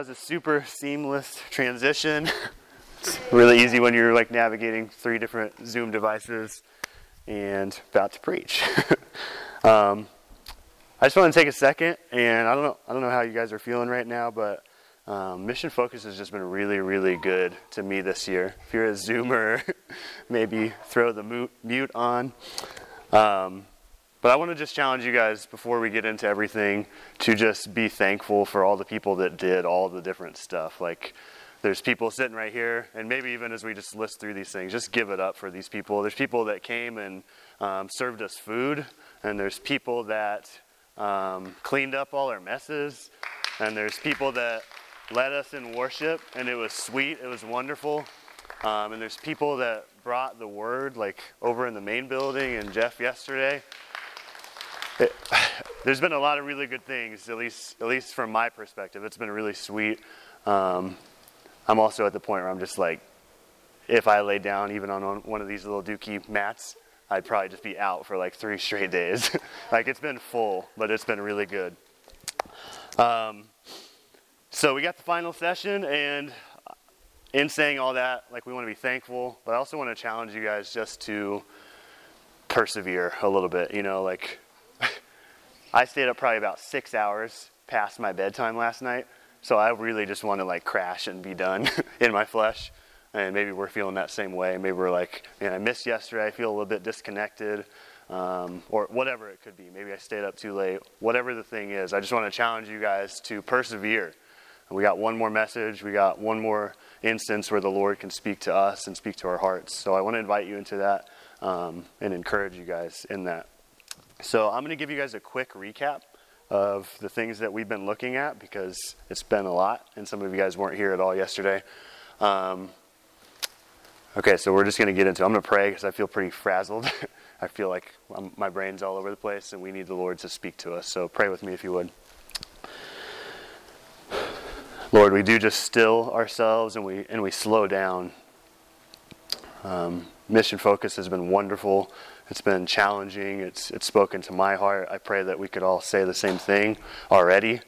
was a super seamless transition. it's really easy when you're like navigating three different Zoom devices and about to preach. um, I just want to take a second, and I don't know, I don't know how you guys are feeling right now, but um, Mission Focus has just been really, really good to me this year. If you're a Zoomer, maybe throw the mute, on. Um, but I want to just challenge you guys before we get into everything to just be thankful for all the people that did all the different stuff. Like, there's people sitting right here, and maybe even as we just list through these things, just give it up for these people. There's people that came and um, served us food, and there's people that um, cleaned up all our messes, and there's people that led us in worship, and it was sweet, it was wonderful. Um, and there's people that brought the word, like over in the main building, and Jeff yesterday. There's been a lot of really good things, at least at least from my perspective. It's been really sweet. Um, I'm also at the point where I'm just like, if I lay down even on one of these little dookie mats, I'd probably just be out for like three straight days. like it's been full, but it's been really good. Um, so we got the final session, and in saying all that, like we want to be thankful, but I also want to challenge you guys just to persevere a little bit. You know, like I stayed up probably about six hours past my bedtime last night, so I really just want to like crash and be done in my flesh. And maybe we're feeling that same way. Maybe we're like, man, I missed yesterday. I feel a little bit disconnected, um, or whatever it could be. Maybe I stayed up too late. Whatever the thing is, I just want to challenge you guys to persevere. We got one more message. We got one more instance where the Lord can speak to us and speak to our hearts. So I want to invite you into that um, and encourage you guys in that. So I'm going to give you guys a quick recap of the things that we've been looking at because it's been a lot, and some of you guys weren't here at all yesterday. Um, Okay, so we're just going to get into it. I'm going to pray because I feel pretty frazzled. I feel like I'm, my brain's all over the place and we need the Lord to speak to us. So pray with me if you would. Lord, we do just still ourselves and we, and we slow down. Um, mission focus has been wonderful. It's been challenging. It's, it's spoken to my heart. I pray that we could all say the same thing already.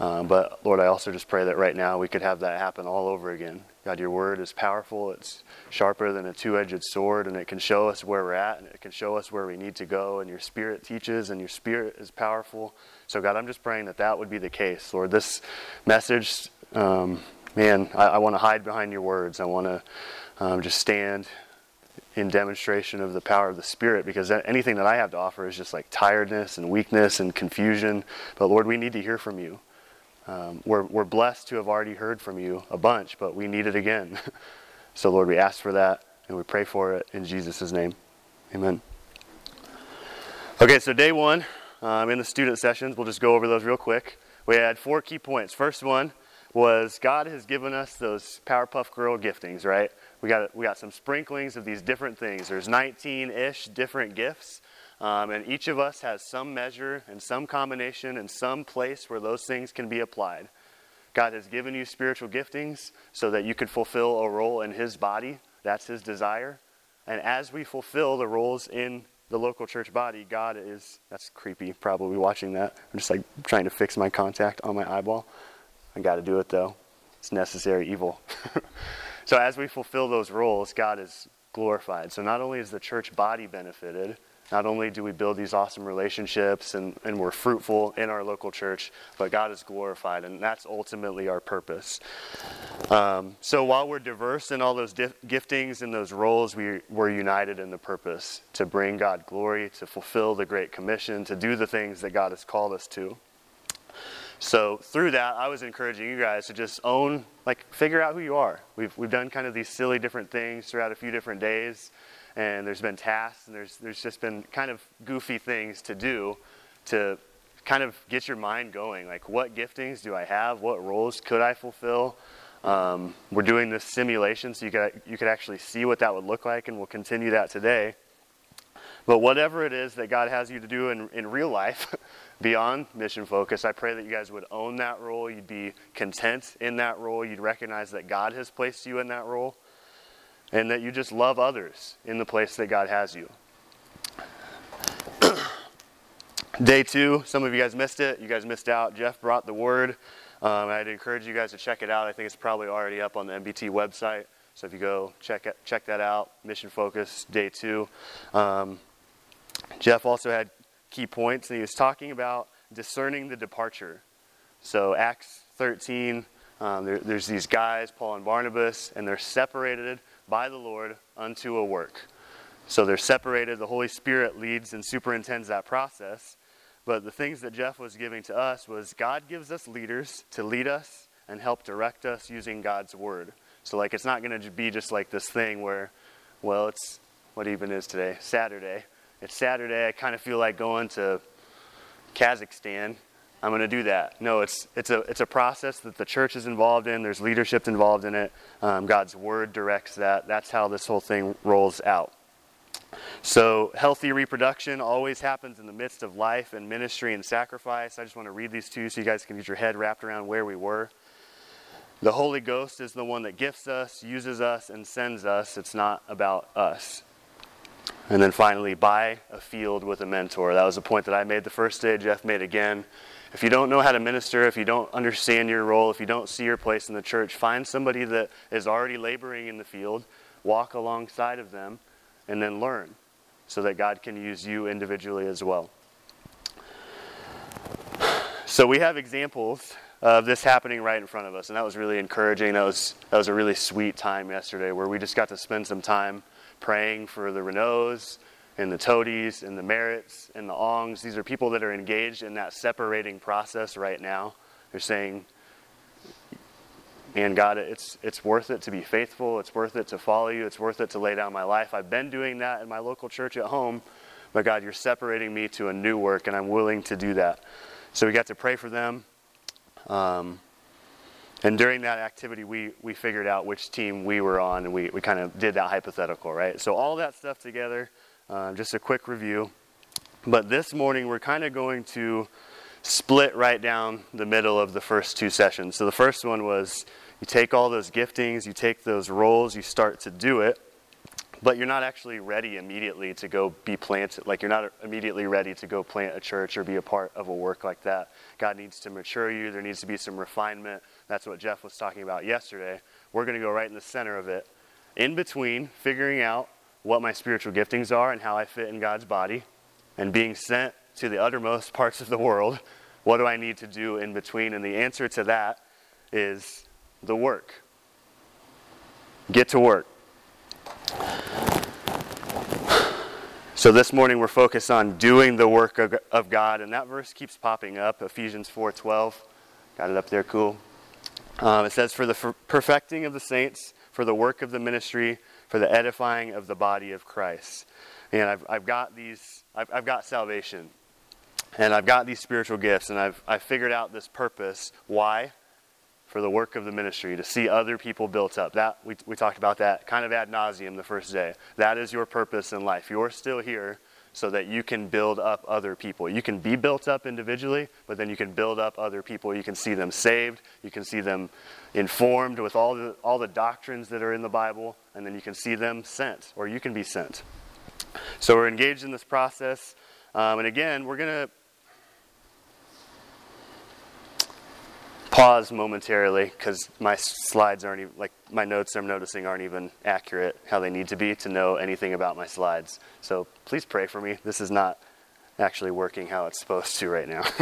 Um, but Lord, I also just pray that right now we could have that happen all over again. God, your word is powerful. It's sharper than a two edged sword, and it can show us where we're at, and it can show us where we need to go. And your spirit teaches, and your spirit is powerful. So, God, I'm just praying that that would be the case. Lord, this message, um, man, I, I want to hide behind your words. I want to um, just stand in demonstration of the power of the Spirit because anything that I have to offer is just like tiredness and weakness and confusion. But Lord, we need to hear from you. Um, we're, we're blessed to have already heard from you a bunch, but we need it again. so, Lord, we ask for that and we pray for it in Jesus' name. Amen. Okay, so day one um, in the student sessions, we'll just go over those real quick. We had four key points. First one was God has given us those Powerpuff Girl giftings, right? We got, we got some sprinklings of these different things. There's 19 ish different gifts. Um, and each of us has some measure and some combination and some place where those things can be applied. God has given you spiritual giftings so that you can fulfill a role in His body. That's His desire. And as we fulfill the roles in the local church body, God is, that's creepy, probably watching that. I'm just like trying to fix my contact on my eyeball. I got to do it though. It's necessary evil. so as we fulfill those roles, God is glorified. So not only is the church body benefited, not only do we build these awesome relationships and, and we're fruitful in our local church, but God is glorified, and that's ultimately our purpose. Um, so while we're diverse in all those dif- giftings and those roles, we, we're united in the purpose to bring God glory, to fulfill the Great Commission, to do the things that God has called us to. So through that, I was encouraging you guys to just own, like, figure out who you are. We've, we've done kind of these silly different things throughout a few different days and there's been tasks, and there's, there's just been kind of goofy things to do to kind of get your mind going. Like, what giftings do I have? What roles could I fulfill? Um, we're doing this simulation so you could, you could actually see what that would look like, and we'll continue that today. But whatever it is that God has you to do in, in real life, beyond mission focus, I pray that you guys would own that role. You'd be content in that role. You'd recognize that God has placed you in that role and that you just love others in the place that God has you. Day two, some of you guys missed it. You guys missed out. Jeff brought the word. Um, I'd encourage you guys to check it out. I think it's probably already up on the MBT website. So if you go check it, check that out, Mission Focus Day Two. Um, Jeff also had key points, and he was talking about discerning the departure. So Acts 13, um, there, there's these guys, Paul and Barnabas, and they're separated by the Lord unto a work. So they're separated. The Holy Spirit leads and superintends that process. But the things that Jeff was giving to us was God gives us leaders to lead us and help direct us using God's word. So like it's not going to be just like this thing where, well, it's what even is today? Saturday. It's Saturday. I kind of feel like going to Kazakhstan. I'm going to do that. No, it's it's a it's a process that the church is involved in. There's leadership involved in it. Um, God's word directs that. That's how this whole thing rolls out. So, healthy reproduction always happens in the midst of life and ministry and sacrifice. I just want to read these to you so you guys can get your head wrapped around where we were. The Holy Ghost is the one that gifts us, uses us, and sends us. It's not about us. And then finally, buy a field with a mentor. That was a point that I made the first day, Jeff made again. If you don't know how to minister, if you don't understand your role, if you don't see your place in the church, find somebody that is already laboring in the field, walk alongside of them, and then learn so that God can use you individually as well. So we have examples of this happening right in front of us, and that was really encouraging. That was that was a really sweet time yesterday where we just got to spend some time praying for the Renaults and the Toadies and the Merritts and the Ongs. These are people that are engaged in that separating process right now. They're saying, Man, God, it's, it's worth it to be faithful. It's worth it to follow you. It's worth it to lay down my life. I've been doing that in my local church at home, but God, you're separating me to a new work, and I'm willing to do that. So we got to pray for them. Um, and during that activity, we, we figured out which team we were on, and we, we kind of did that hypothetical, right? So all that stuff together, uh, just a quick review. But this morning, we're kind of going to split right down the middle of the first two sessions. So the first one was you take all those giftings, you take those roles, you start to do it, but you're not actually ready immediately to go be planted. Like you're not immediately ready to go plant a church or be a part of a work like that. God needs to mature you. There needs to be some refinement. That's what Jeff was talking about yesterday. We're going to go right in the center of it. In between figuring out what my spiritual giftings are and how I fit in God's body and being sent to the uttermost parts of the world, what do I need to do in between? And the answer to that is the work. Get to work. So this morning we're focused on doing the work of, God, and that verse keeps popping up, Ephesians 4:12. Got it up there, cool. Um, it says, "For the perfecting of the saints, for the work of the ministry, for the edifying of the body of Christ." And I've, I've got these, I've, I've got salvation, and I've got these spiritual gifts, and I've, I've figured out this purpose. Why? For the work of the ministry, to see other people built up. That we, we talked about that kind of ad nauseum the first day. That is your purpose in life. You're still here so that you can build up other people. You can be built up individually, but then you can build up other people. You can see them saved, you can see them informed with all the, all the doctrines that are in the Bible, and then you can see them sent, or you can be sent. So we're engaged in this process. Um, and again, we're going to pause momentarily because my slides aren't even, like, my notes I'm noticing aren't even accurate how they need to be to know anything about my slides. So please pray for me. This is not actually working how it's supposed to right now.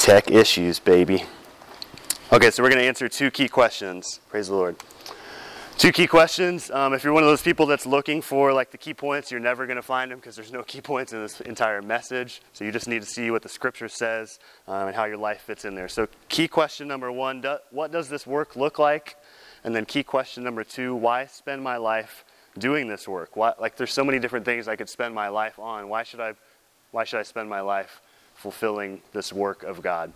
Tech issues, baby. Okay, so we're going to answer two key questions. Praise the Lord. Two key questions. Um, if you're one of those people that's looking for like the key points, you're never going to find them because there's no key points in this entire message. So you just need to see what the scripture says um, and how your life fits in there. So key question number one: do, What does this work look like? And then key question number two: Why spend my life doing this work? Why, like there's so many different things I could spend my life on. Why should I? Why should I spend my life fulfilling this work of God?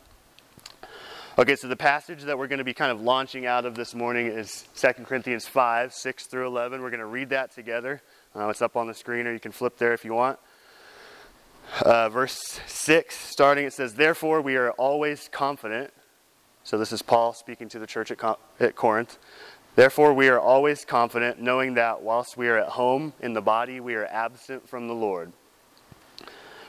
Okay, so the passage that we're going to be kind of launching out of this morning is 2 Corinthians 5, 6 through 11. We're going to read that together. Uh, it's up on the screen, or you can flip there if you want. Uh, verse 6, starting, it says, Therefore, we are always confident. So, this is Paul speaking to the church at, at Corinth. Therefore, we are always confident, knowing that whilst we are at home in the body, we are absent from the Lord.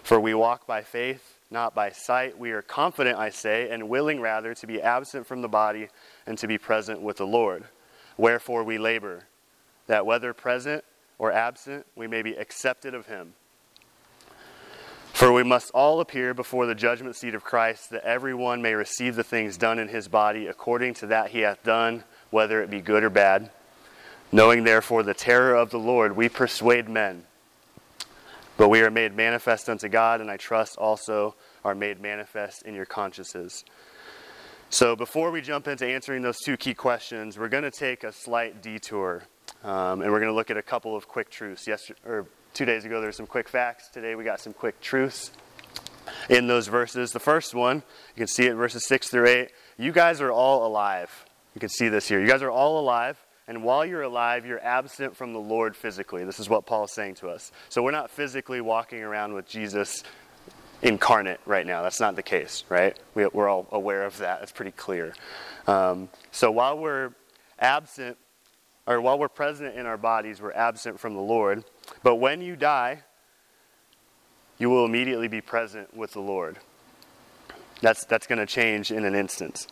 For we walk by faith, not by sight. We are confident, I say, and willing rather to be absent from the body and to be present with the Lord. Wherefore we labor, that whether present or absent, we may be accepted of him. For we must all appear before the judgment seat of Christ, that every one may receive the things done in his body according to that he hath done, whether it be good or bad. Knowing therefore the terror of the Lord, we persuade men. But we are made manifest unto God, and I trust also are made manifest in your consciences. So, before we jump into answering those two key questions, we're going to take a slight detour, um, and we're going to look at a couple of quick truths. Yesterday, or two days ago, there were some quick facts. Today, we got some quick truths in those verses. The first one, you can see it verses six through eight. You guys are all alive. You can see this here. You guys are all alive. And while you're alive, you're absent from the Lord physically. This is what Paul's saying to us. So we're not physically walking around with Jesus incarnate right now. That's not the case, right? We, are all aware of that. It's pretty clear. Um, so while we're absent, or while we're present in our bodies, we're absent from the Lord. But when you die, you will immediately be present with the Lord. That's, that's going to change in an instant.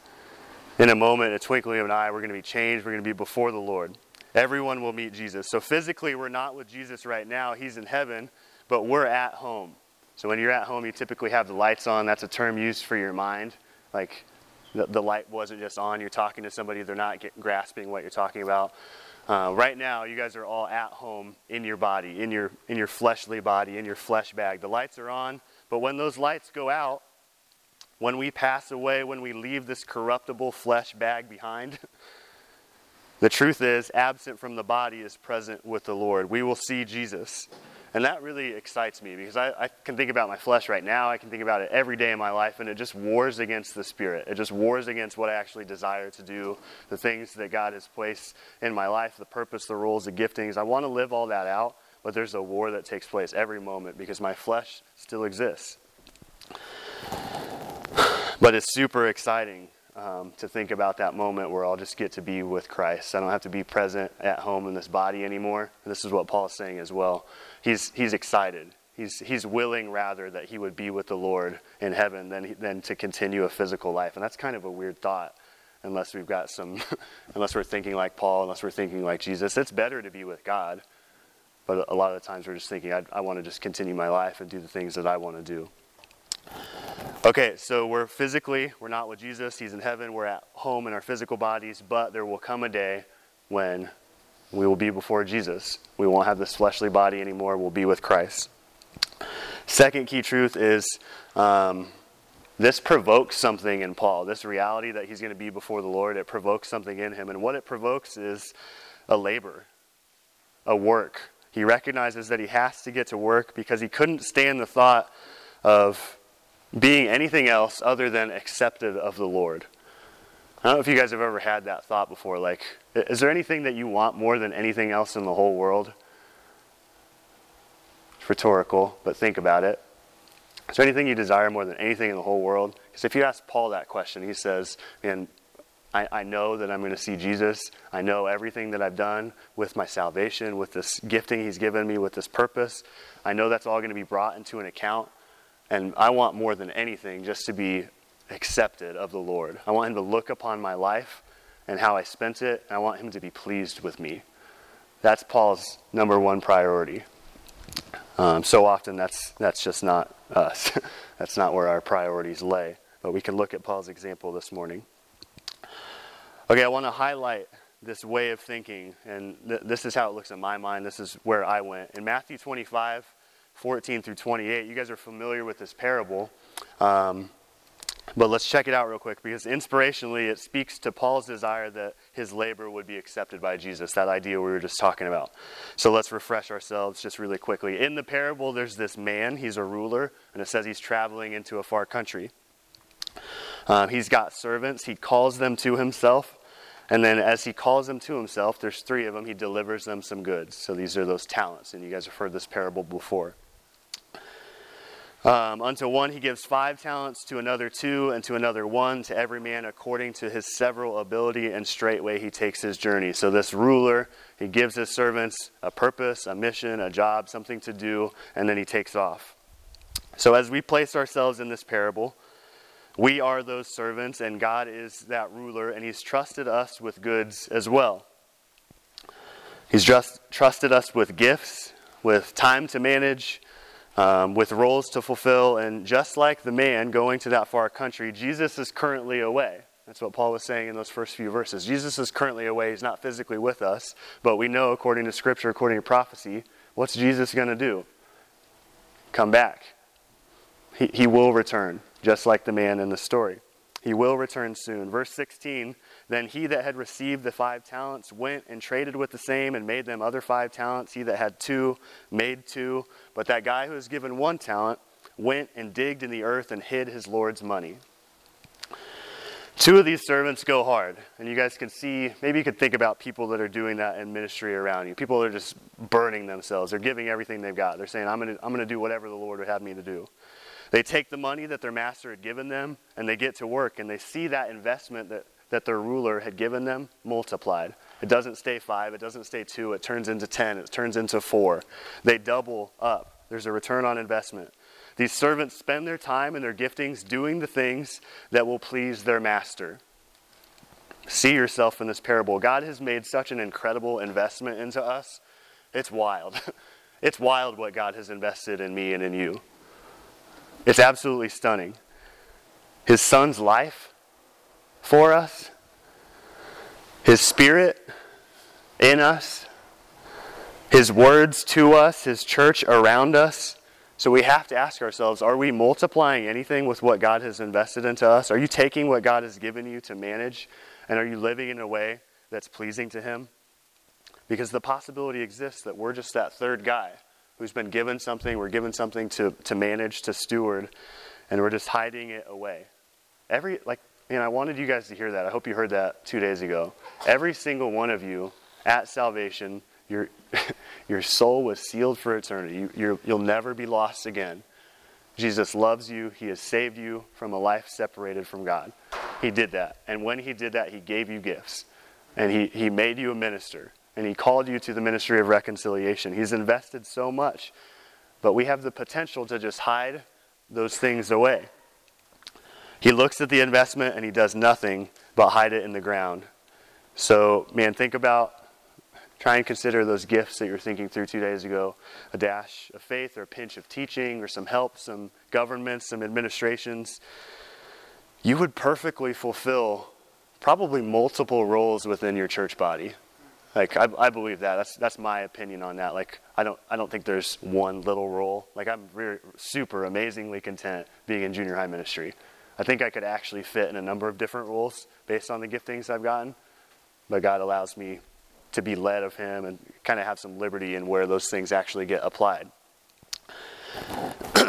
In a moment, a twinkling of an eye, we're going to be changed. We're going to be before the Lord. Everyone will meet Jesus. So physically, we're not with Jesus right now. He's in heaven, but we're at home. So when you're at home, you typically have the lights on. That's a term used for your mind. Like the, the light wasn't just on. You're talking to somebody, they're not get, grasping what you're talking about. Uh, right now, you guys are all at home in your body, in your, in your fleshly body, in your flesh bag. The lights are on, but when those lights go out, when we pass away, when we leave this corruptible flesh bag behind, the truth is, absent from the body is present with the Lord. We will see Jesus. And that really excites me because I, I, can think about my flesh right now. I can think about it every day in my life, and it just wars against the spirit. It just wars against what I actually desire to do, the things that God has placed in my life, the purpose, the rules, the giftings. I want to live all that out, but there's a war that takes place every moment because my flesh still exists. But it's super exciting um, to think about that moment where I'll just get to be with Christ. I don't have to be present at home in this body anymore. This is what Paul is saying as well. He's, he's excited. He's, he's willing, rather, that he would be with the Lord in heaven than, than to continue a physical life. And that's kind of a weird thought, unless we've got some, unless we're thinking like Paul, unless we're thinking like Jesus. It's better to be with God. But a lot of the times we're just thinking, I, I want to just continue my life and do the things that I want to do. Okay, so we're physically, we're not with Jesus. He's in heaven. We're at home in our physical bodies, but there will come a day when we will be before Jesus. We won't have this fleshly body anymore. We'll be with Christ. Second key truth is um, this provokes something in Paul. This reality that he's going to be before the Lord, it provokes something in him. And what it provokes is a labor, a work. He recognizes that he has to get to work because he couldn't stand the thought of being anything else other than accepted of the Lord. I don't know if you guys have ever had that thought before. Like, is there anything that you want more than anything else in the whole world? It's rhetorical, but think about it. Is there anything you desire more than anything in the whole world? Because if you ask Paul that question, he says, Man, I, I know that I'm going to see Jesus. I know everything that I've done with my salvation, with this gifting he's given me, with this purpose. I know that's all going to be brought into an account. And I want more than anything just to be accepted of the Lord. I want Him to look upon my life and how I spent it, and I want Him to be pleased with me. That's Paul's number one priority. Um, so often that's, that's just not us. that's not where our priorities lay. But we can look at Paul's example this morning. Okay, I want to highlight this way of thinking, and th- this is how it looks in my mind. This is where I went. In Matthew 25, 14 through 28. You guys are familiar with this parable. Um, but let's check it out real quick because inspirationally, it speaks to Paul's desire that his labor would be accepted by Jesus, that idea we were just talking about. So let's refresh ourselves just really quickly. In the parable, there's this man, he's a ruler, and it says he's traveling into a far country. Um, he's got servants, he calls them to himself, and then as he calls them to himself, there's three of them, he delivers them some goods. So these are those talents, and you guys have heard this parable before. Um, unto one he gives five talents, to another two, and to another one, to every man according to his several ability, and straightway he takes his journey. So, this ruler, he gives his servants a purpose, a mission, a job, something to do, and then he takes off. So, as we place ourselves in this parable, we are those servants, and God is that ruler, and he's trusted us with goods as well. He's just trusted us with gifts, with time to manage um, with roles to fulfill. And just like the man going to that far country, Jesus is currently away. That's what Paul was saying in those first few verses. Jesus is currently away. He's not physically with us, but we know, according to Scripture, according to prophecy, what's Jesus going to do? Come back. He, he will return, just like the man in the story. He will return soon. Verse 16 Then he that had received the five talents went and traded with the same and made them other five talents. He that had two made two. But that guy who was given one talent went and digged in the earth and hid his Lord's money. Two of these servants go hard. And you guys can see, maybe you could think about people that are doing that in ministry around you. People that are just burning themselves. They're giving everything they've got. They're saying, I'm going to I'm going to do whatever the Lord would have me to do. They take the money that their master had given them and they get to work and they see that investment that, that their ruler had given them multiplied. It doesn't stay five, it doesn't stay two, it turns into ten, it turns into four. They double up. There's a return on investment. These servants spend their time and their giftings doing the things that will please their master. See yourself in this parable. God has made such an incredible investment into us. It's wild. It's wild what God has invested in me and in you. It's absolutely stunning. His son's life for us, his spirit in us, his words to us, his church around us. So we have to ask ourselves are we multiplying anything with what God has invested into us? Are you taking what God has given you to manage? And are you living in a way that's pleasing to Him? Because the possibility exists that we're just that third guy who's been given something, we're given something to, to manage, to steward, and we're just hiding it away. Every, like, man, I wanted you guys to hear that. I hope you heard that two days ago. Every single one of you at salvation, your, your soul was sealed for eternity. You, you'll never be lost again. Jesus loves you. He has saved you from a life separated from God. He did that. And when He did that, He gave you gifts. And He, he made you a minister and He called you to the ministry of reconciliation. He's invested so much, but we have the potential to just hide those things away. He looks at the investment and He does nothing but hide it in the ground. So, man, think about, try and consider those gifts that you're thinking through two days ago a dash of faith or a pinch of teaching or some help, some governments, some administrations. You would perfectly fulfill probably multiple roles within your church body. Like I, I believe that. That's that's my opinion on that. Like I don't I don't think there's one little role. Like I'm really, super amazingly content being in junior high ministry. I think I could actually fit in a number of different roles based on the giftings I've gotten. But God allows me to be led of Him and kind of have some liberty in where those things actually get applied.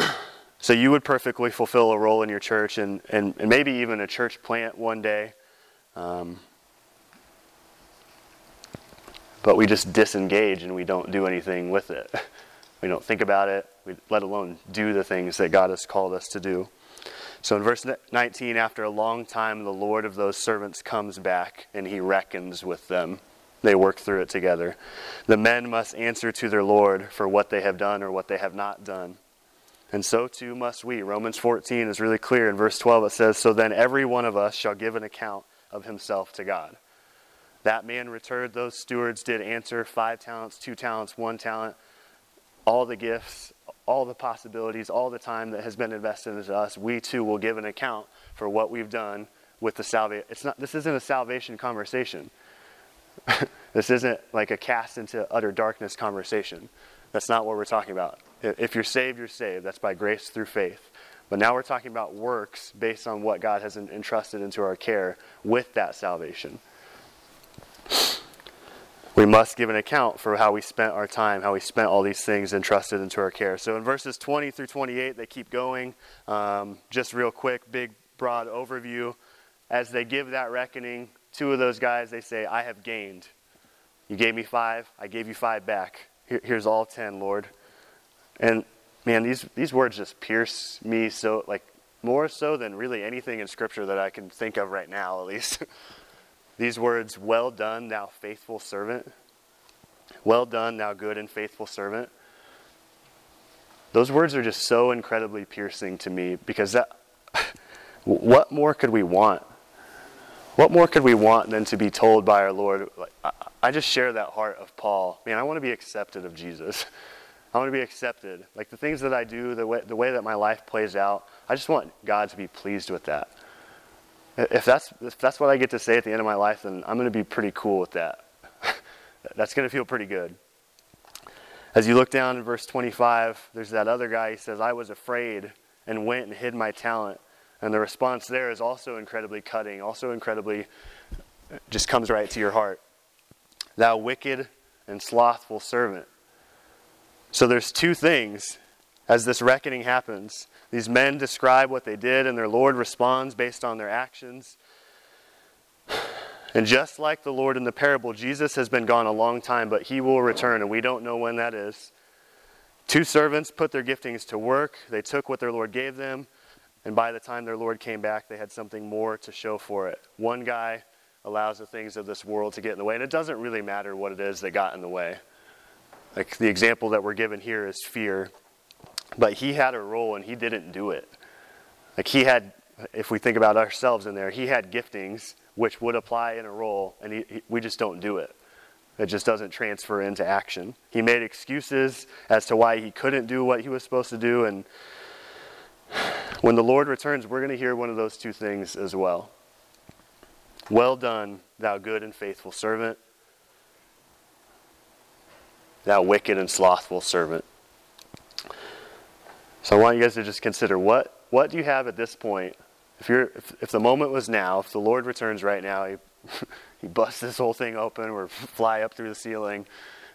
so you would perfectly fulfill a role in your church and, and, and maybe even a church plant one day. Um, but we just disengage and we don't do anything with it. We don't think about it, we, let alone do the things that God has called us to do. So in verse 19, after a long time, the Lord of those servants comes back and he reckons with them. They work through it together. The men must answer to their Lord for what they have done or what they have not done. And so too must we. Romans 14 is really clear. In verse 12, it says, So then every one of us shall give an account of himself to God. That man returned, those stewards did answer five talents, two talents, one talent, all the gifts, all the possibilities, all the time that has been invested into us. We too will give an account for what we've done with the salvation. It's not, this isn't a salvation conversation. this isn't like a cast into utter darkness conversation. That's not what we're talking about. If you're saved, you're saved. That's by grace through faith. But now we're talking about works based on what God has entrusted into our care with that salvation. We must give an account for how we spent our time, how we spent all these things entrusted into our care. So in verses 20 through 28, they keep going. Um, just real quick, big, broad overview. As they give that reckoning, two of those guys, they say, I have gained. You gave me five, I gave you five back. Here, here's all ten, Lord. And man, these, these words just pierce me so, like, more so than really anything in Scripture that I can think of right now, at least. these words, well done, thou faithful servant. Well done, thou good and faithful servant. Those words are just so incredibly piercing to me because that, what more could we want? What more could we want than to be told by our Lord? I just share that heart of Paul. Man, I want to be accepted of Jesus. I want to be accepted. Like the things that I do, the way, the way that my life plays out, I just want God to be pleased with that. If that's, if that's what I get to say at the end of my life, then I'm going to be pretty cool with that. that's going to feel pretty good. As you look down in verse 25, there's that other guy. He says, I was afraid and went and hid my talent. And the response there is also incredibly cutting, also incredibly, just comes right to your heart. Thou wicked and slothful servant. So there's two things as this reckoning happens. These men describe what they did, and their Lord responds based on their actions. And just like the Lord in the parable, Jesus has been gone a long time, but he will return, and we don't know when that is. Two servants put their giftings to work. They took what their Lord gave them, and by the time their Lord came back, they had something more to show for it. One guy allows the things of this world to get in the way, and it doesn't really matter what it is that got in the way. Like the example that we're given here is fear, but he had a role and he didn't do it. Like he had, if we think about ourselves in there, he had giftings which would apply in a role, and he, he, we just don't do it. It just doesn't transfer into action. He made excuses as to why he couldn't do what he was supposed to do, and when the Lord returns, we're going to hear one of those two things as well. Well done, thou good and faithful servant, thou wicked and slothful servant. So I want you guys to just consider what, what do you have at this point if, you're, if, if the moment was now, if the Lord returns right now, he, he busts this whole thing open, or fly up through the ceiling,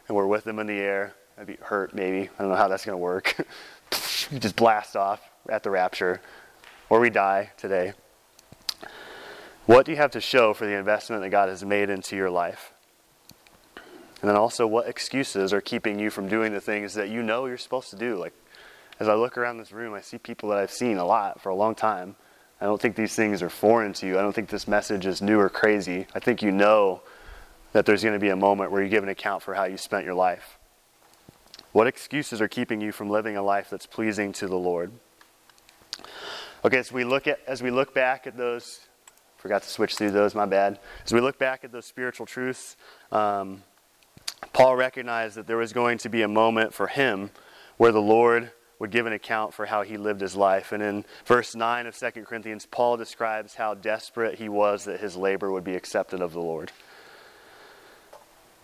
and we're with him in the air. I'd be hurt, maybe. I don't know how that's going to work. you just blast off at the rapture, or we die today. What do you have to show for the investment that God has made into your life? And then also, what excuses are keeping you from doing the things that you know you're supposed to do? Like, as I look around this room, I see people that I've seen a lot for a long time I don't think these things are foreign to you. I don't think this message is new or crazy. I think you know that there's going to be a moment where you give an account for how you spent your life. What excuses are keeping you from living a life that's pleasing to the Lord? Okay, so we look at as we look back at those. Forgot to switch through those. My bad. As we look back at those spiritual truths, um, Paul recognized that there was going to be a moment for him where the Lord would give an account for how he lived his life. And in verse 9 of 2 Corinthians, Paul describes how desperate he was that his labor would be accepted of the Lord.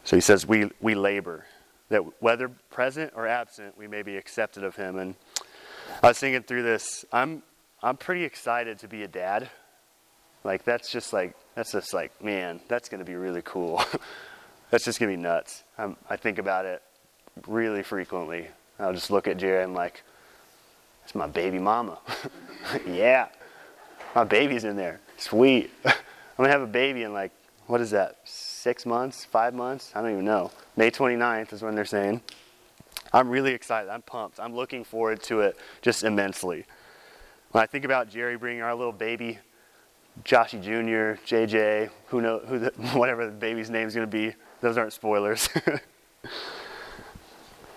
So he says, We, we labor, that whether present or absent, we may be accepted of him. And I was thinking through this, I'm, I'm pretty excited to be a dad. Like, that's just like, that's just like, man, that's going to be really cool. that's just going to be nuts. I'm, I think about it really frequently. I'll just look at Jerry and I'm like, it's my baby mama. yeah, my baby's in there. Sweet. I'm gonna have a baby in like, what is that? Six months? Five months? I don't even know. May 29th is when they're saying. I'm really excited. I'm pumped. I'm looking forward to it just immensely. When I think about Jerry bringing our little baby, Joshy Jr., JJ, who know who the, whatever the baby's name is going to be, those aren't spoilers.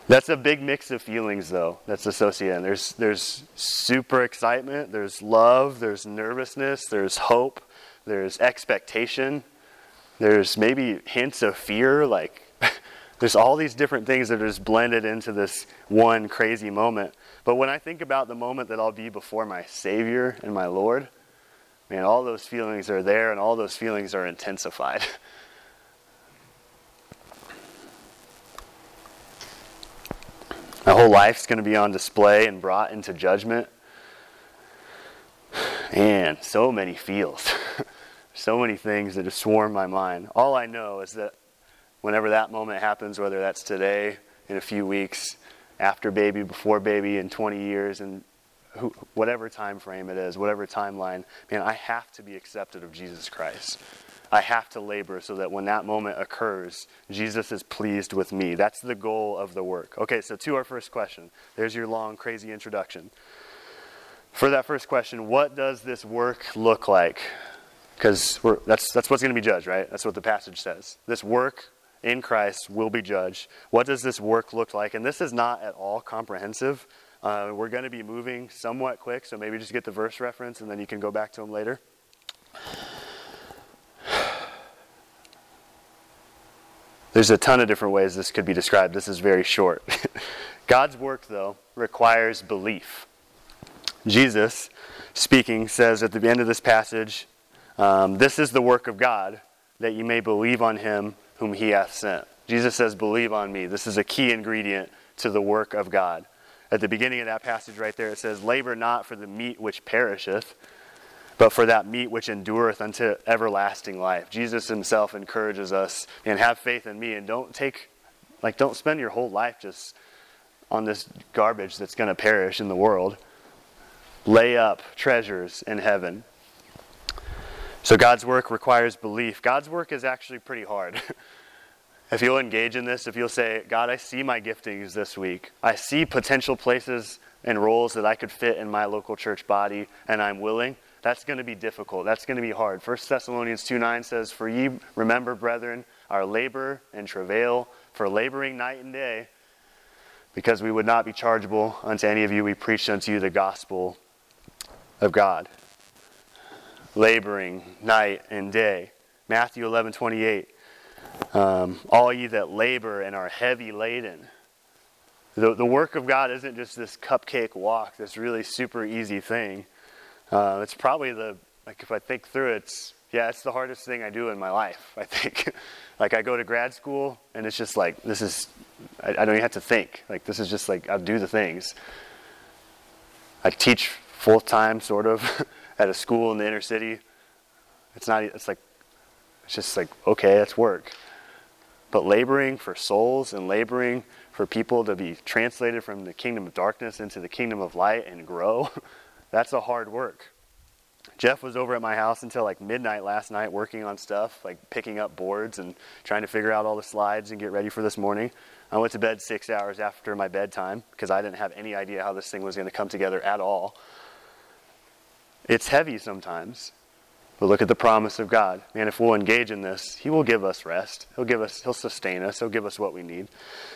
That's a big mix of feelings, though, that's associated. There's, there's super excitement, there's love, there's nervousness, there's hope, there's expectation, there's maybe hints of fear. Like, there's all these different things that are just blended into this one crazy moment. But when I think about the moment that I'll be before my Savior and my Lord, man, all those feelings are there and all those feelings are intensified. My whole life's going to be on display and brought into judgment. And so many feels. so many things that just swarm my mind. All I know is that whenever that moment happens, whether that's today, in a few weeks, after baby, before baby, in 20 years, and whatever time frame it is, whatever timeline, man, I have to be accepted of Jesus Christ. I have to labor so that when that moment occurs, Jesus is pleased with me. That's the goal of the work. Okay, so to our first question. There's your long, crazy introduction. For that first question, what does this work look like? Because that's, that's what's going to be judged, right? That's what the passage says. This work in Christ will be judged. What does this work look like? And this is not at all comprehensive. Uh, we're going to be moving somewhat quick, so maybe just get the verse reference and then you can go back to them later. There's a ton of different ways this could be described. This is very short. God's work, though, requires belief. Jesus, speaking, says at the end of this passage, um, This is the work of God, that you may believe on him whom he hath sent. Jesus says, Believe on me. This is a key ingredient to the work of God. At the beginning of that passage right there, it says, Labor not for the meat which perisheth but for that meat which endureth unto everlasting life. Jesus himself encourages us and have faith in me and don't take like don't spend your whole life just on this garbage that's going to perish in the world. Lay up treasures in heaven. So God's work requires belief. God's work is actually pretty hard. if you'll engage in this, if you'll say, God, I see my giftings this week. I see potential places and roles that I could fit in my local church body, and I'm willing that's going to be difficult. That's going to be hard. 1 Thessalonians 2 9 says, For ye remember, brethren, our labor and travail, for laboring night and day, because we would not be chargeable unto any of you, we preached unto you the gospel of God. Laboring night and day. Matthew 11 28. Um, all ye that labor and are heavy laden. The, the work of God isn't just this cupcake walk, this really super easy thing. Uh, it's probably the, like if I think through it, it's, yeah, it's the hardest thing I do in my life, I think. like I go to grad school and it's just like, this is, I, I don't even have to think. Like this is just like, I'll do the things. I teach full time, sort of, at a school in the inner city. It's not, it's like, it's just like, okay, that's work. But laboring for souls and laboring for people to be translated from the kingdom of darkness into the kingdom of light and grow, That's a hard work. Jeff was over at my house until like midnight last night working on stuff, like picking up boards and trying to figure out all the slides and get ready for this morning. I went to bed six hours after my bedtime because I didn't have any idea how this thing was going to come together at all. It's heavy sometimes, but look at the promise of God. Man, if we'll engage in this, He will give us rest. He'll give us, He'll sustain us. He'll give us what we need.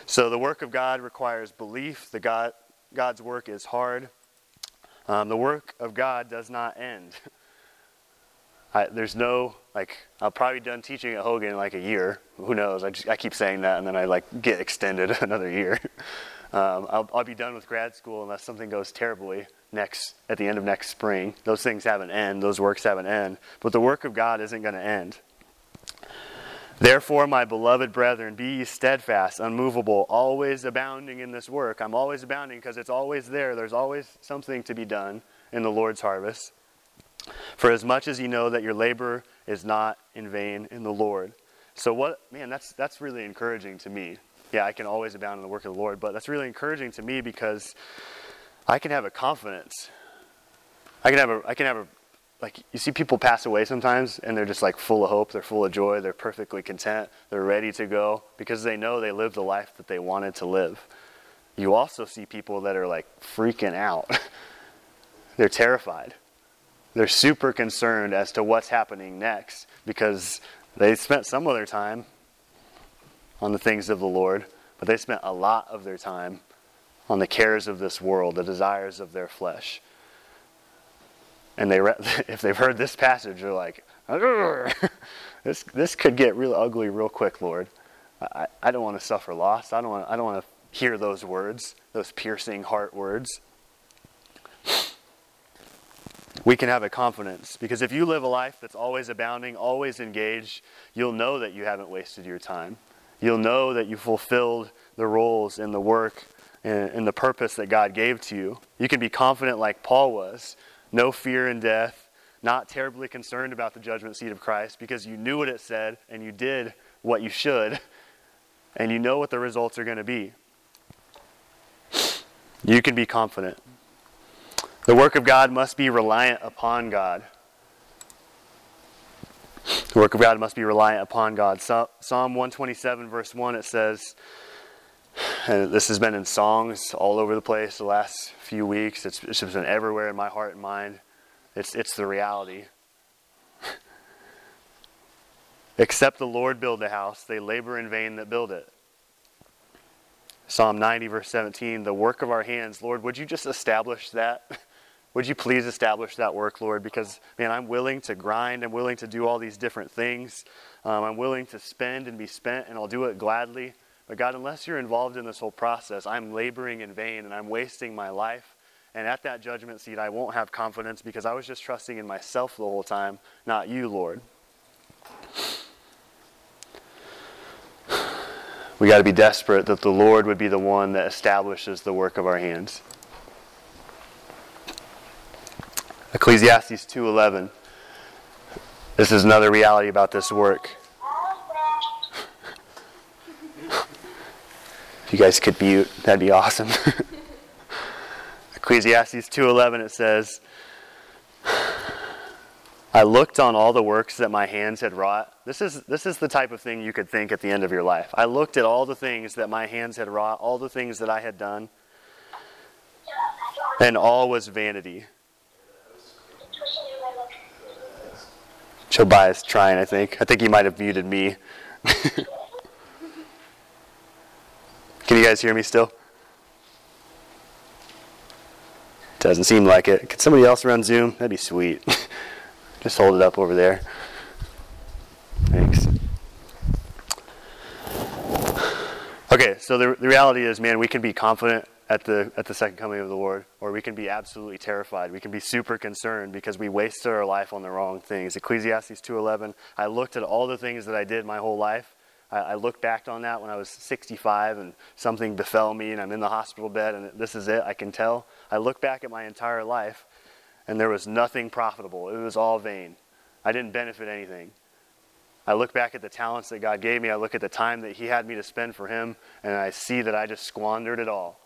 So the work of God requires belief. The God, God's work is hard. Um, the work of God does not end. I, there's no like I'll probably be done teaching at Hogan in like a year. Who knows? I just I keep saying that and then I like get extended another year. Um, I'll, I'll be done with grad school unless something goes terribly next at the end of next spring. Those things have an end. Those works have an end. But the work of God isn't going to end. Therefore, my beloved brethren, be ye steadfast, unmovable, always abounding in this work. I'm always abounding because it's always there. There's always something to be done in the Lord's harvest. For as much as you know that your labor is not in vain in the Lord. So what man, that's that's really encouraging to me. Yeah, I can always abound in the work of the Lord, but that's really encouraging to me because I can have a confidence. I can have a I can have a like you see people pass away sometimes and they're just like full of hope they're full of joy they're perfectly content they're ready to go because they know they lived the life that they wanted to live. You also see people that are like freaking out. They're terrified. They're super concerned as to what's happening next because they spent some of their time on the things of the lord but they spent a lot of their time on the cares of this world the desires of their flesh and they re- if they've heard this passage, they're like, this this could get real ugly real quick, Lord. I, I don't want to suffer loss. I don't want I don't want to hear those words, those piercing heart words. We can have a confidence because if you live a life that's always abounding, always engaged, you'll know that you haven't wasted your time. You'll know that you fulfilled the roles and the work and, and the purpose that God gave to you. You can be confident like Paul was no fear in death, not terribly concerned about the judgment seat of Christ because you knew what it said and you did what you should and you know what the results are going to be. You can be confident. The work of God must be reliant upon God. The work of God must be reliant upon God. Psalm 127, verse 1, it says, and this has been in songs all over the place the last few weeks. It's, it's been everywhere in my heart and mind. It's, it's the reality. Except the Lord build the house, they labor in vain that build it. Psalm 90, verse 17, the work of our hands. Lord, would you just establish that? Would you please establish that work, Lord? Because, man, I'm willing to grind. I'm willing to do all these different things. Um, I'm willing to spend and be spent, and I'll do it gladly. But, God, unless you're involved in this whole process, I'm laboring in vain and I'm wasting my life. And at that judgment seat, I won't have confidence because I was just trusting in myself the whole time, not you, Lord. We got to be desperate that the Lord would be the one that establishes the work of our hands. Ecclesiastes 2:11. This is another reality about this work. if you guys could mute, that'd be awesome. Ecclesiastes 2:11 it says, I looked on all the works that my hands had wrought. This is, this is the type of thing you could think at the end of your life. I looked at all the things that my hands had wrought, all the things that I had done, and all was vanity. Tobias trying, I think. I think he might have muted me. Can you guys hear me still? Doesn't seem like it. Could somebody else run Zoom? That'd be sweet. Just hold it up over there. Thanks. Okay, so the, the reality is, man, we can be confident at the at the second coming of the Lord, or we can be absolutely terrified. We can be super concerned because we wasted our life on the wrong things. Ecclesiastes 2:11. I looked at all the things that I did my whole life. I, I looked back on that when I was 65 and something befell me and I'm in the hospital bed and this is it. I can tell. I look back at my entire life and there was nothing profitable. It was all vain. I didn't benefit anything. I look back at the talents that God gave me. I look at the time that He had me to spend for Him, and I see that I just squandered it all.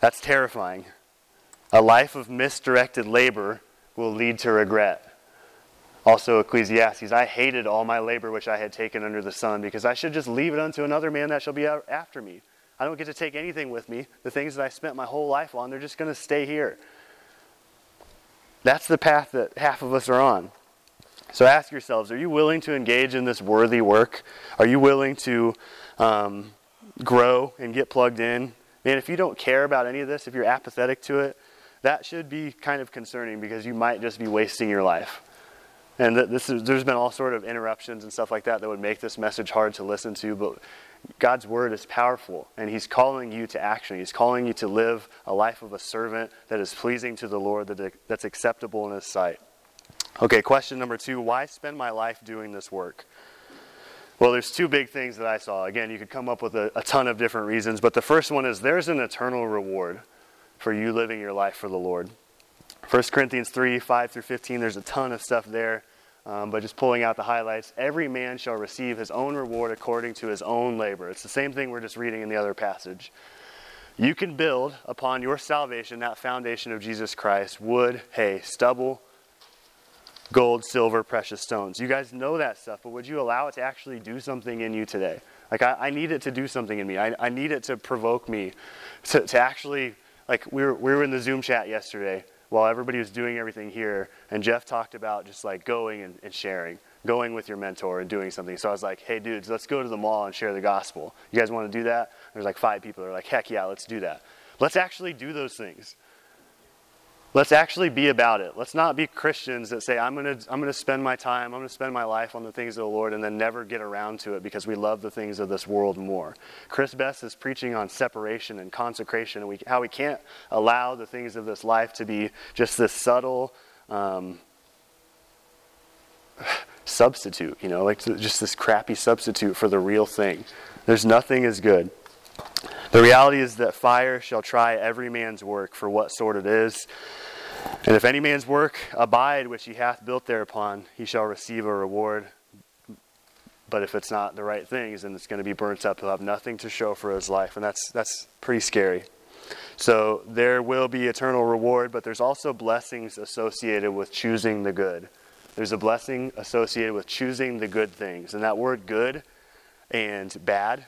That's terrifying. A life of misdirected labor will lead to regret. Also, Ecclesiastes, I hated all my labor which I had taken under the sun, because I should just leave it unto another man that shall be after me. I don't get to take anything with me. The things that I spent my whole life on, they're just going to stay here. That's the path that half of us are on. So ask yourselves are you willing to engage in this worthy work? Are you willing to um, grow and get plugged in Man, if you don't care about any of this, if you're apathetic to it, that should be kind of concerning because you might just be wasting your life. And this is, there's been all sort of interruptions and stuff like that that would make this message hard to listen to, but God's word is powerful, and He's calling you to action. He's calling you to live a life of a servant that is pleasing to the Lord, that, that's acceptable in His sight. Okay, question number two why spend my life doing this work? Well, there's two big things that I saw. Again, you could come up with a, a, ton of different reasons, but the first one is there's an eternal reward for you living your life for the Lord. 1 Corinthians 3 5 through 15, there's a ton of stuff there, um, but just pulling out the highlights. Every man shall receive his own reward according to his own labor. It's the same thing we're just reading in the other passage. You can build upon your salvation that foundation of Jesus Christ wood, hay, stubble, gold, silver, precious stones. You guys know that stuff, but would you allow it to actually do something in you today? Like, I, I need it to do something in me. I, I need it to provoke me to, to actually, like, we were, we were in the Zoom chat yesterday while everybody was doing everything here, and Jeff talked about just like going and, and sharing, going with your mentor and doing something. So I was like, hey, dudes, let's go to the mall and share the gospel. You guys want to do that? There's like five people that are like, heck yeah, let's do that. Let's actually do those things. Let's actually be about it. Let's not be Christians that say, I'm going to I'm going to spend my time, I'm going to spend my life on the things of the Lord and then never get around to it because we love the things of this world more. Chris Best is preaching on separation and consecration and we, how we can't allow the things of this life to be just this subtle um, substitute, you know, like just this crappy substitute for the real thing. There's nothing as good. The reality is that fire shall try every man's work for what sort it is. And if any man's work abide which he hath built thereupon, he shall receive a reward. But if it's not the right things, then it's going to be burnt up. He'll have nothing to show for his life. And that's, that's pretty scary. So there will be eternal reward, but there's also blessings associated with choosing the good. There's a blessing associated with choosing the good things. And that word good and bad,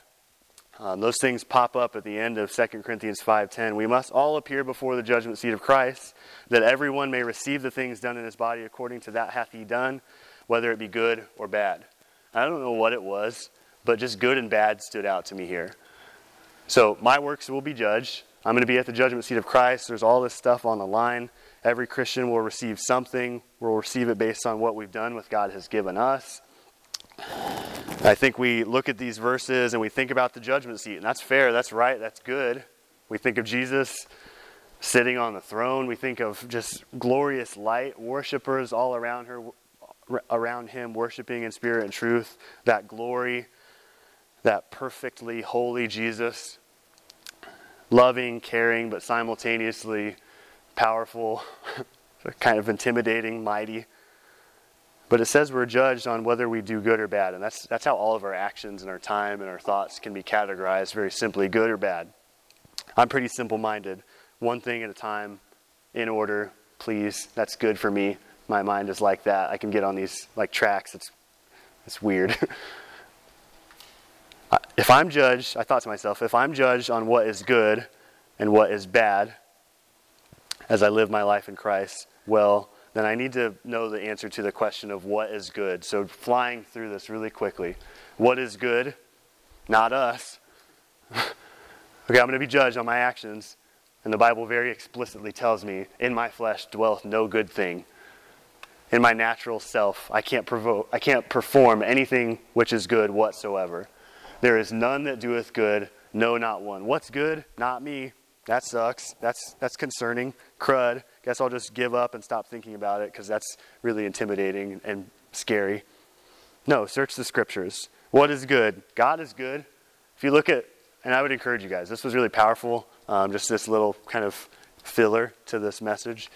um, those things pop up at the end of 2 Corinthians 5:10. We must all appear before the judgment seat of Christ, that everyone may receive the things done in his body according to that hath he done, whether it be good or bad. I don't know what it was, but just good and bad stood out to me here. So my works will be judged. I'm going to be at the judgment seat of Christ. There's all this stuff on the line. Every Christian will receive something. We'll receive it based on what we've done, with God has given us. I think we look at these verses and we think about the judgment seat, and that's fair, that's right, that's good. We think of Jesus sitting on the throne. We think of just glorious light, worshipers all around her, around him, worshiping in spirit and truth. That glory, that perfectly holy Jesus loving, caring, but simultaneously powerful, kind of intimidating, mighty. But it says we're judged on whether we do good or bad, and that's, that's how all of our actions and our time and our thoughts can be categorized very simply good or bad. I'm pretty simple minded. One thing at a time, in order, please. That's good for me. My mind is like that. I can get on these like tracks. It's, it's weird. if I'm judged, I thought to myself, if I'm judged on what is good and what is bad as I live my life in Christ, well, then I need to know the answer to the question of what is good. So, flying through this really quickly. What is good? Not us. okay, I'm going to be judged on my actions. And the Bible very explicitly tells me, in my flesh dwelleth no good thing. In my natural self, I can't, provoke, I can't perform anything which is good whatsoever. There is none that doeth good, no, not one. What's good? Not me. That sucks. That's, that's concerning. Crud. Guess I'll just give up and stop thinking about it because that's really intimidating and scary. No, search the scriptures. What is good? God is good. If you look at, and I would encourage you guys, this was really powerful, um, just this little kind of filler to this message.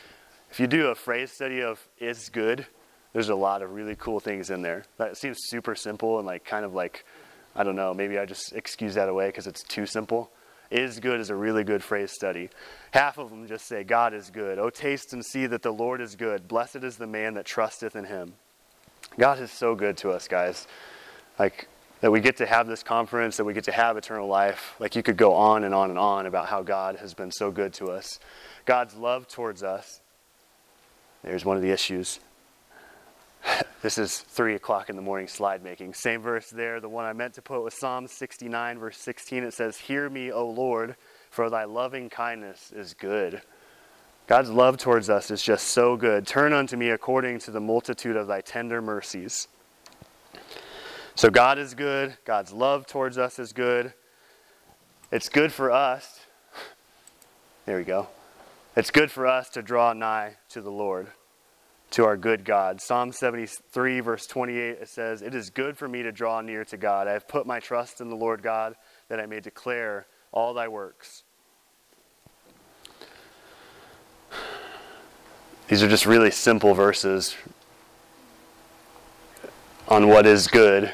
If you do a phrase study of is good, there's a lot of really cool things in there. That seems super simple and like kind of like I don't know, maybe I just excuse that away because it's too simple. Is good is a really good phrase study. Half of them just say, God is good. Oh, taste and see that the Lord is good. Blessed is the man that trusteth in him. God is so good to us, guys. Like, that we get to have this conference, that we get to have eternal life. Like, you could go on and on and on about how God has been so good to us. God's love towards us. There's one of the issues. this is 3 o'clock in the morning slide making. Same verse there. The one I meant to put was Psalm 69, verse 16. It says, Hear me, O Lord, for thy loving kindness is good. God's love towards us is just so good. Turn unto me according to the multitude of thy tender mercies. So God is good. God's love towards us is good. It's good for us. There we go. It's good for us to draw nigh to the Lord to our good God. Psalm 73, verse 28, it says, It is good for me to draw near to God. I have put my trust in the Lord God that I may declare all thy works. These are just really simple verses on what is good.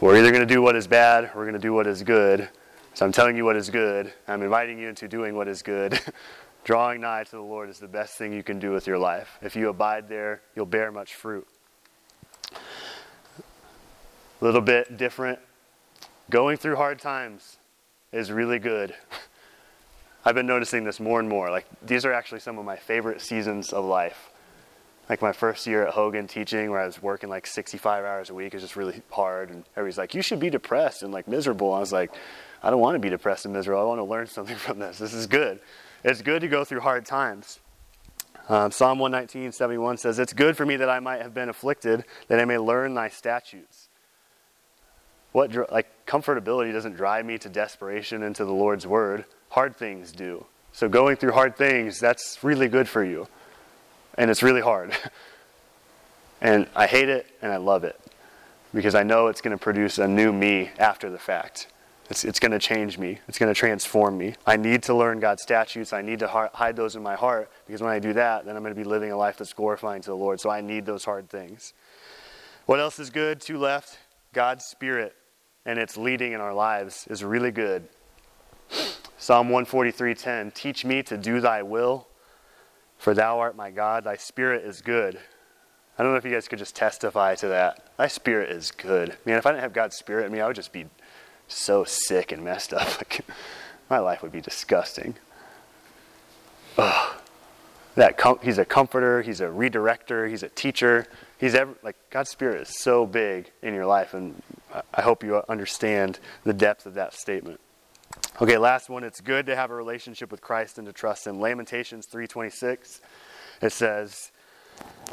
We're either going to do what is bad we're going to do what is good. So I'm telling you what is good. I'm inviting you into doing what is good. Drawing nigh to the Lord is the best thing you can do with your life. If you abide there, you'll bear much fruit. A little bit different. Going through hard times is really good. I've been noticing this more and more. Like, these are actually some of my favorite seasons of life. Like, my first year at Hogan teaching, where I was working like 65 hours a week, is just really hard. And everybody's like, you should be depressed and like miserable. I was like, I don't want to be depressed and miserable. I want to learn something from this. This is good. It's good to go through hard times. Um, Psalm 119, 71 says, It's good for me that I might have been afflicted, that I may learn thy statutes. What, like, comfortability doesn't drive me to desperation into the Lord's word. Hard things do. So, going through hard things, that's really good for you. And it's really hard. and I hate it and I love it because I know it's going to produce a new me after the fact. It's, it's going to change me. It's going to transform me. I need to learn God's statutes. I need to hide those in my heart because when I do that, then I'm going to be living a life that's glorifying to the Lord. So I need those hard things. What else is good? Two left. God's Spirit and its leading in our lives is really good. Psalm 143:10 Teach me to do thy will, for thou art my God, thy spirit is good. I don't know if you guys could just testify to that. Thy spirit is good. Man, if I didn't have God's spirit in me, I would just be so sick and messed up. Like, my life would be disgusting. Ugh. That com- he's a comforter, he's a redirector, he's a teacher. He's ever like God's spirit is so big in your life, and I hope you understand the depth of that statement. Okay, last one. It's good to have a relationship with Christ and to trust Him. Lamentations three twenty six. It says,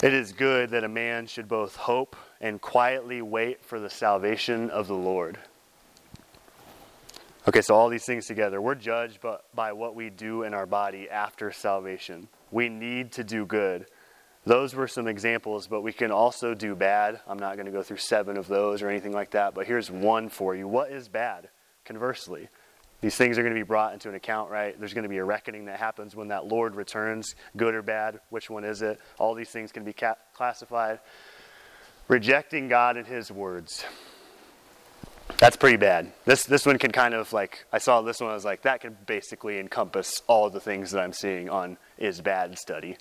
"It is good that a man should both hope and quietly wait for the salvation of the Lord." Okay, so all these things together. We're judged by what we do in our body after salvation. We need to do good. Those were some examples, but we can also do bad. I'm not going to go through seven of those or anything like that, but here's one for you. What is bad? Conversely, these things are going to be brought into an account, right? There's going to be a reckoning that happens when that Lord returns, good or bad. Which one is it? All these things can be ca- classified. Rejecting God and His words. That's pretty bad. This this one can kind of like I saw this one. I was like that can basically encompass all the things that I'm seeing on is bad study.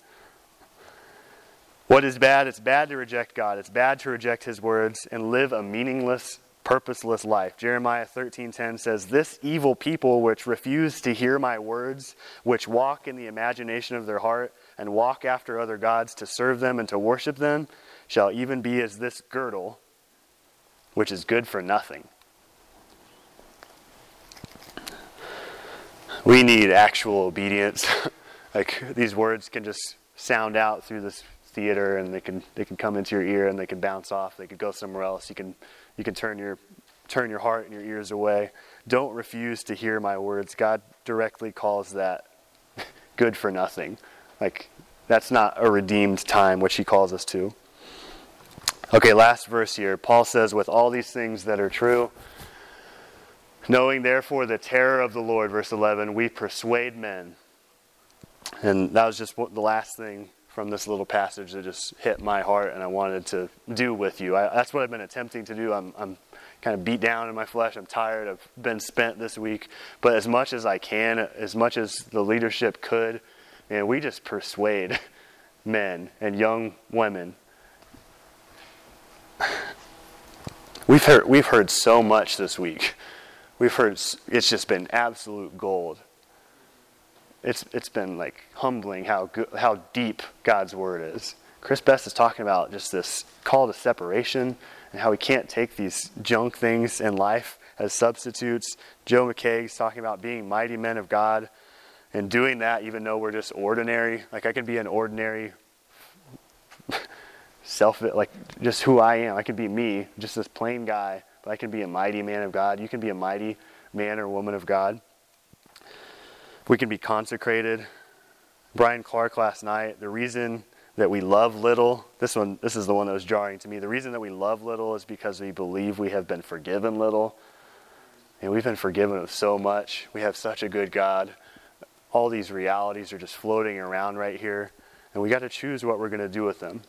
What is bad? It's bad to reject God. It's bad to reject His words and live a meaningless, purposeless life. Jeremiah thirteen ten says, "This evil people which refuse to hear my words, which walk in the imagination of their heart, and walk after other gods to serve them and to worship them, shall even be as this girdle, which is good for nothing." We need actual obedience. like these words can just sound out through this theater and they can they can come into your ear and they can bounce off. They could go somewhere else. You can you can turn your turn your heart and your ears away. Don't refuse to hear my words. God directly calls that good for nothing. Like that's not a redeemed time which he calls us to. Okay, last verse here. Paul says with all these things that are true, Knowing therefore the terror of the Lord, verse 11, we persuade men. And that was just the last thing from this little passage that just hit my heart and I wanted to do with you. I, that's what I've been attempting to do. I'm, I'm kind of beat down in my flesh. I'm tired. I've been spent this week. But as much as I can, as much as the leadership could, man, we just persuade men and young women. We've heard, we've heard so much this week we've heard it's just been absolute gold. It's, it's been like humbling how, good, how deep God's word is. Chris Best is talking about just this call to separation and how we can't take these junk things in life as substitutes. Joe McKaig's talking about being mighty men of God and doing that even though we're just ordinary. Like I can be an ordinary self like just who I am. I can be me, just this plain guy but I can be a mighty man of God. You can be a mighty man or woman of God. We can be consecrated. Brian Clark last night, the reason that we love little, this one, this is the one that was jarring to me. The reason that we love little is because we believe we have been forgiven little. And we've been forgiven of so much. We have such a good God. All these realities are just floating around right here. And we got to choose what we're going to do with them.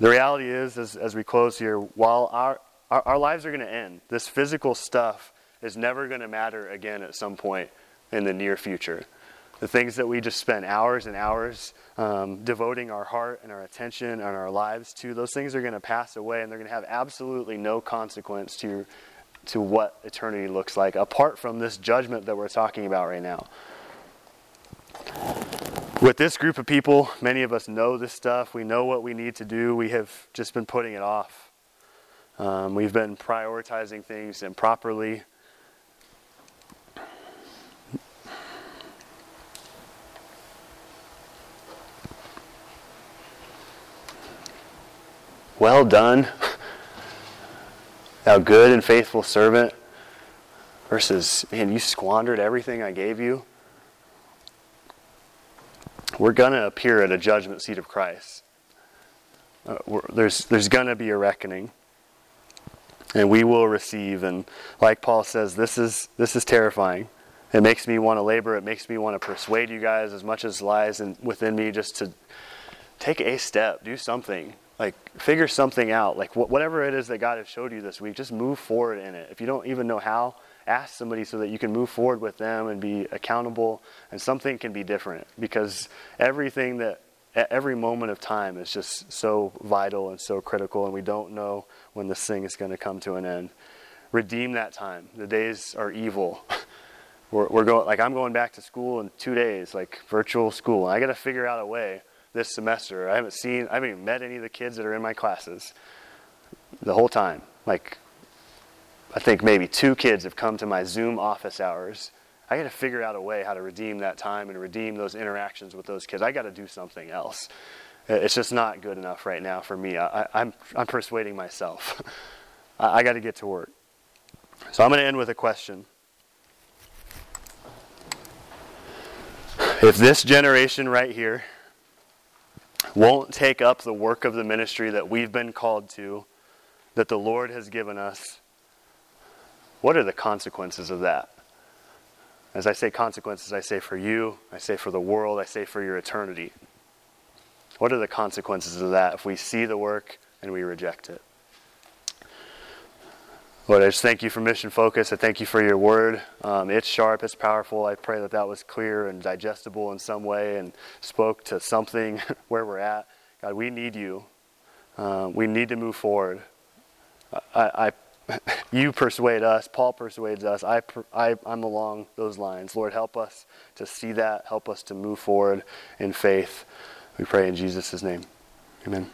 The reality is, as, as we close here, while our, our, our lives are going to end. This physical stuff is never going to matter again at some point in the near future. The things that we just spend hours and hours um, devoting our heart and our attention and our lives to, those things are going to pass away and they're going to have absolutely no consequence to, to what eternity looks like, apart from this judgment that we're talking about right now. With this group of people, many of us know this stuff. We know what we need to do. We have just been putting it off. Um, we've been prioritizing things improperly. Well done, thou good and faithful servant, versus, man, you squandered everything I gave you. We're going to appear at a judgment seat of Christ. Uh, there's there's going to be a reckoning and we will receive. And like Paul says, this is this is terrifying. It makes me want to labor. It makes me want to persuade you guys as much as lies in, within me just to take a step, do something, like figure something out. Like wh- whatever it is that God has showed you this week, just move forward in it. If you don't even know how, ask somebody so that you can move forward with them and be accountable and something can be different because everything that every moment of time is just so vital and so critical and we don't know when this thing is going to come to an end. Redeem that time. The days are evil. We're, we're going like i'm going back to school in two days like virtual school. I got to figure out a way this semester. I haven't seen i haven't even met any of the kids that are in my classes the whole time. Like I think maybe two kids have come to my Zoom office hours. I got to figure out a way how to redeem that time and redeem those interactions with those kids. I got to do something else. It's just not good enough right now for me. I, am I'm, I'm persuading myself. I, I got to get to work. So I'm going to end with a question. If this generation right here won't take up the work of the ministry that we've been called to, that the Lord has given us, what are the consequences of that? As I say consequences, I say for you, I say for the world, I say for your eternity. What are the consequences of that if we see the work and we reject it? Lord, I just thank you for mission focus. I thank you for your word. Um, it's sharp, it's powerful. I pray that that was clear and digestible in some way and spoke to something where we're at. God, we need you. Um, we need to move forward. I, I you persuade us, Paul persuades us, I, I, I'm along those lines. Lord, help us to see that, help us to move forward in faith. We pray in Jesus' name. Amen.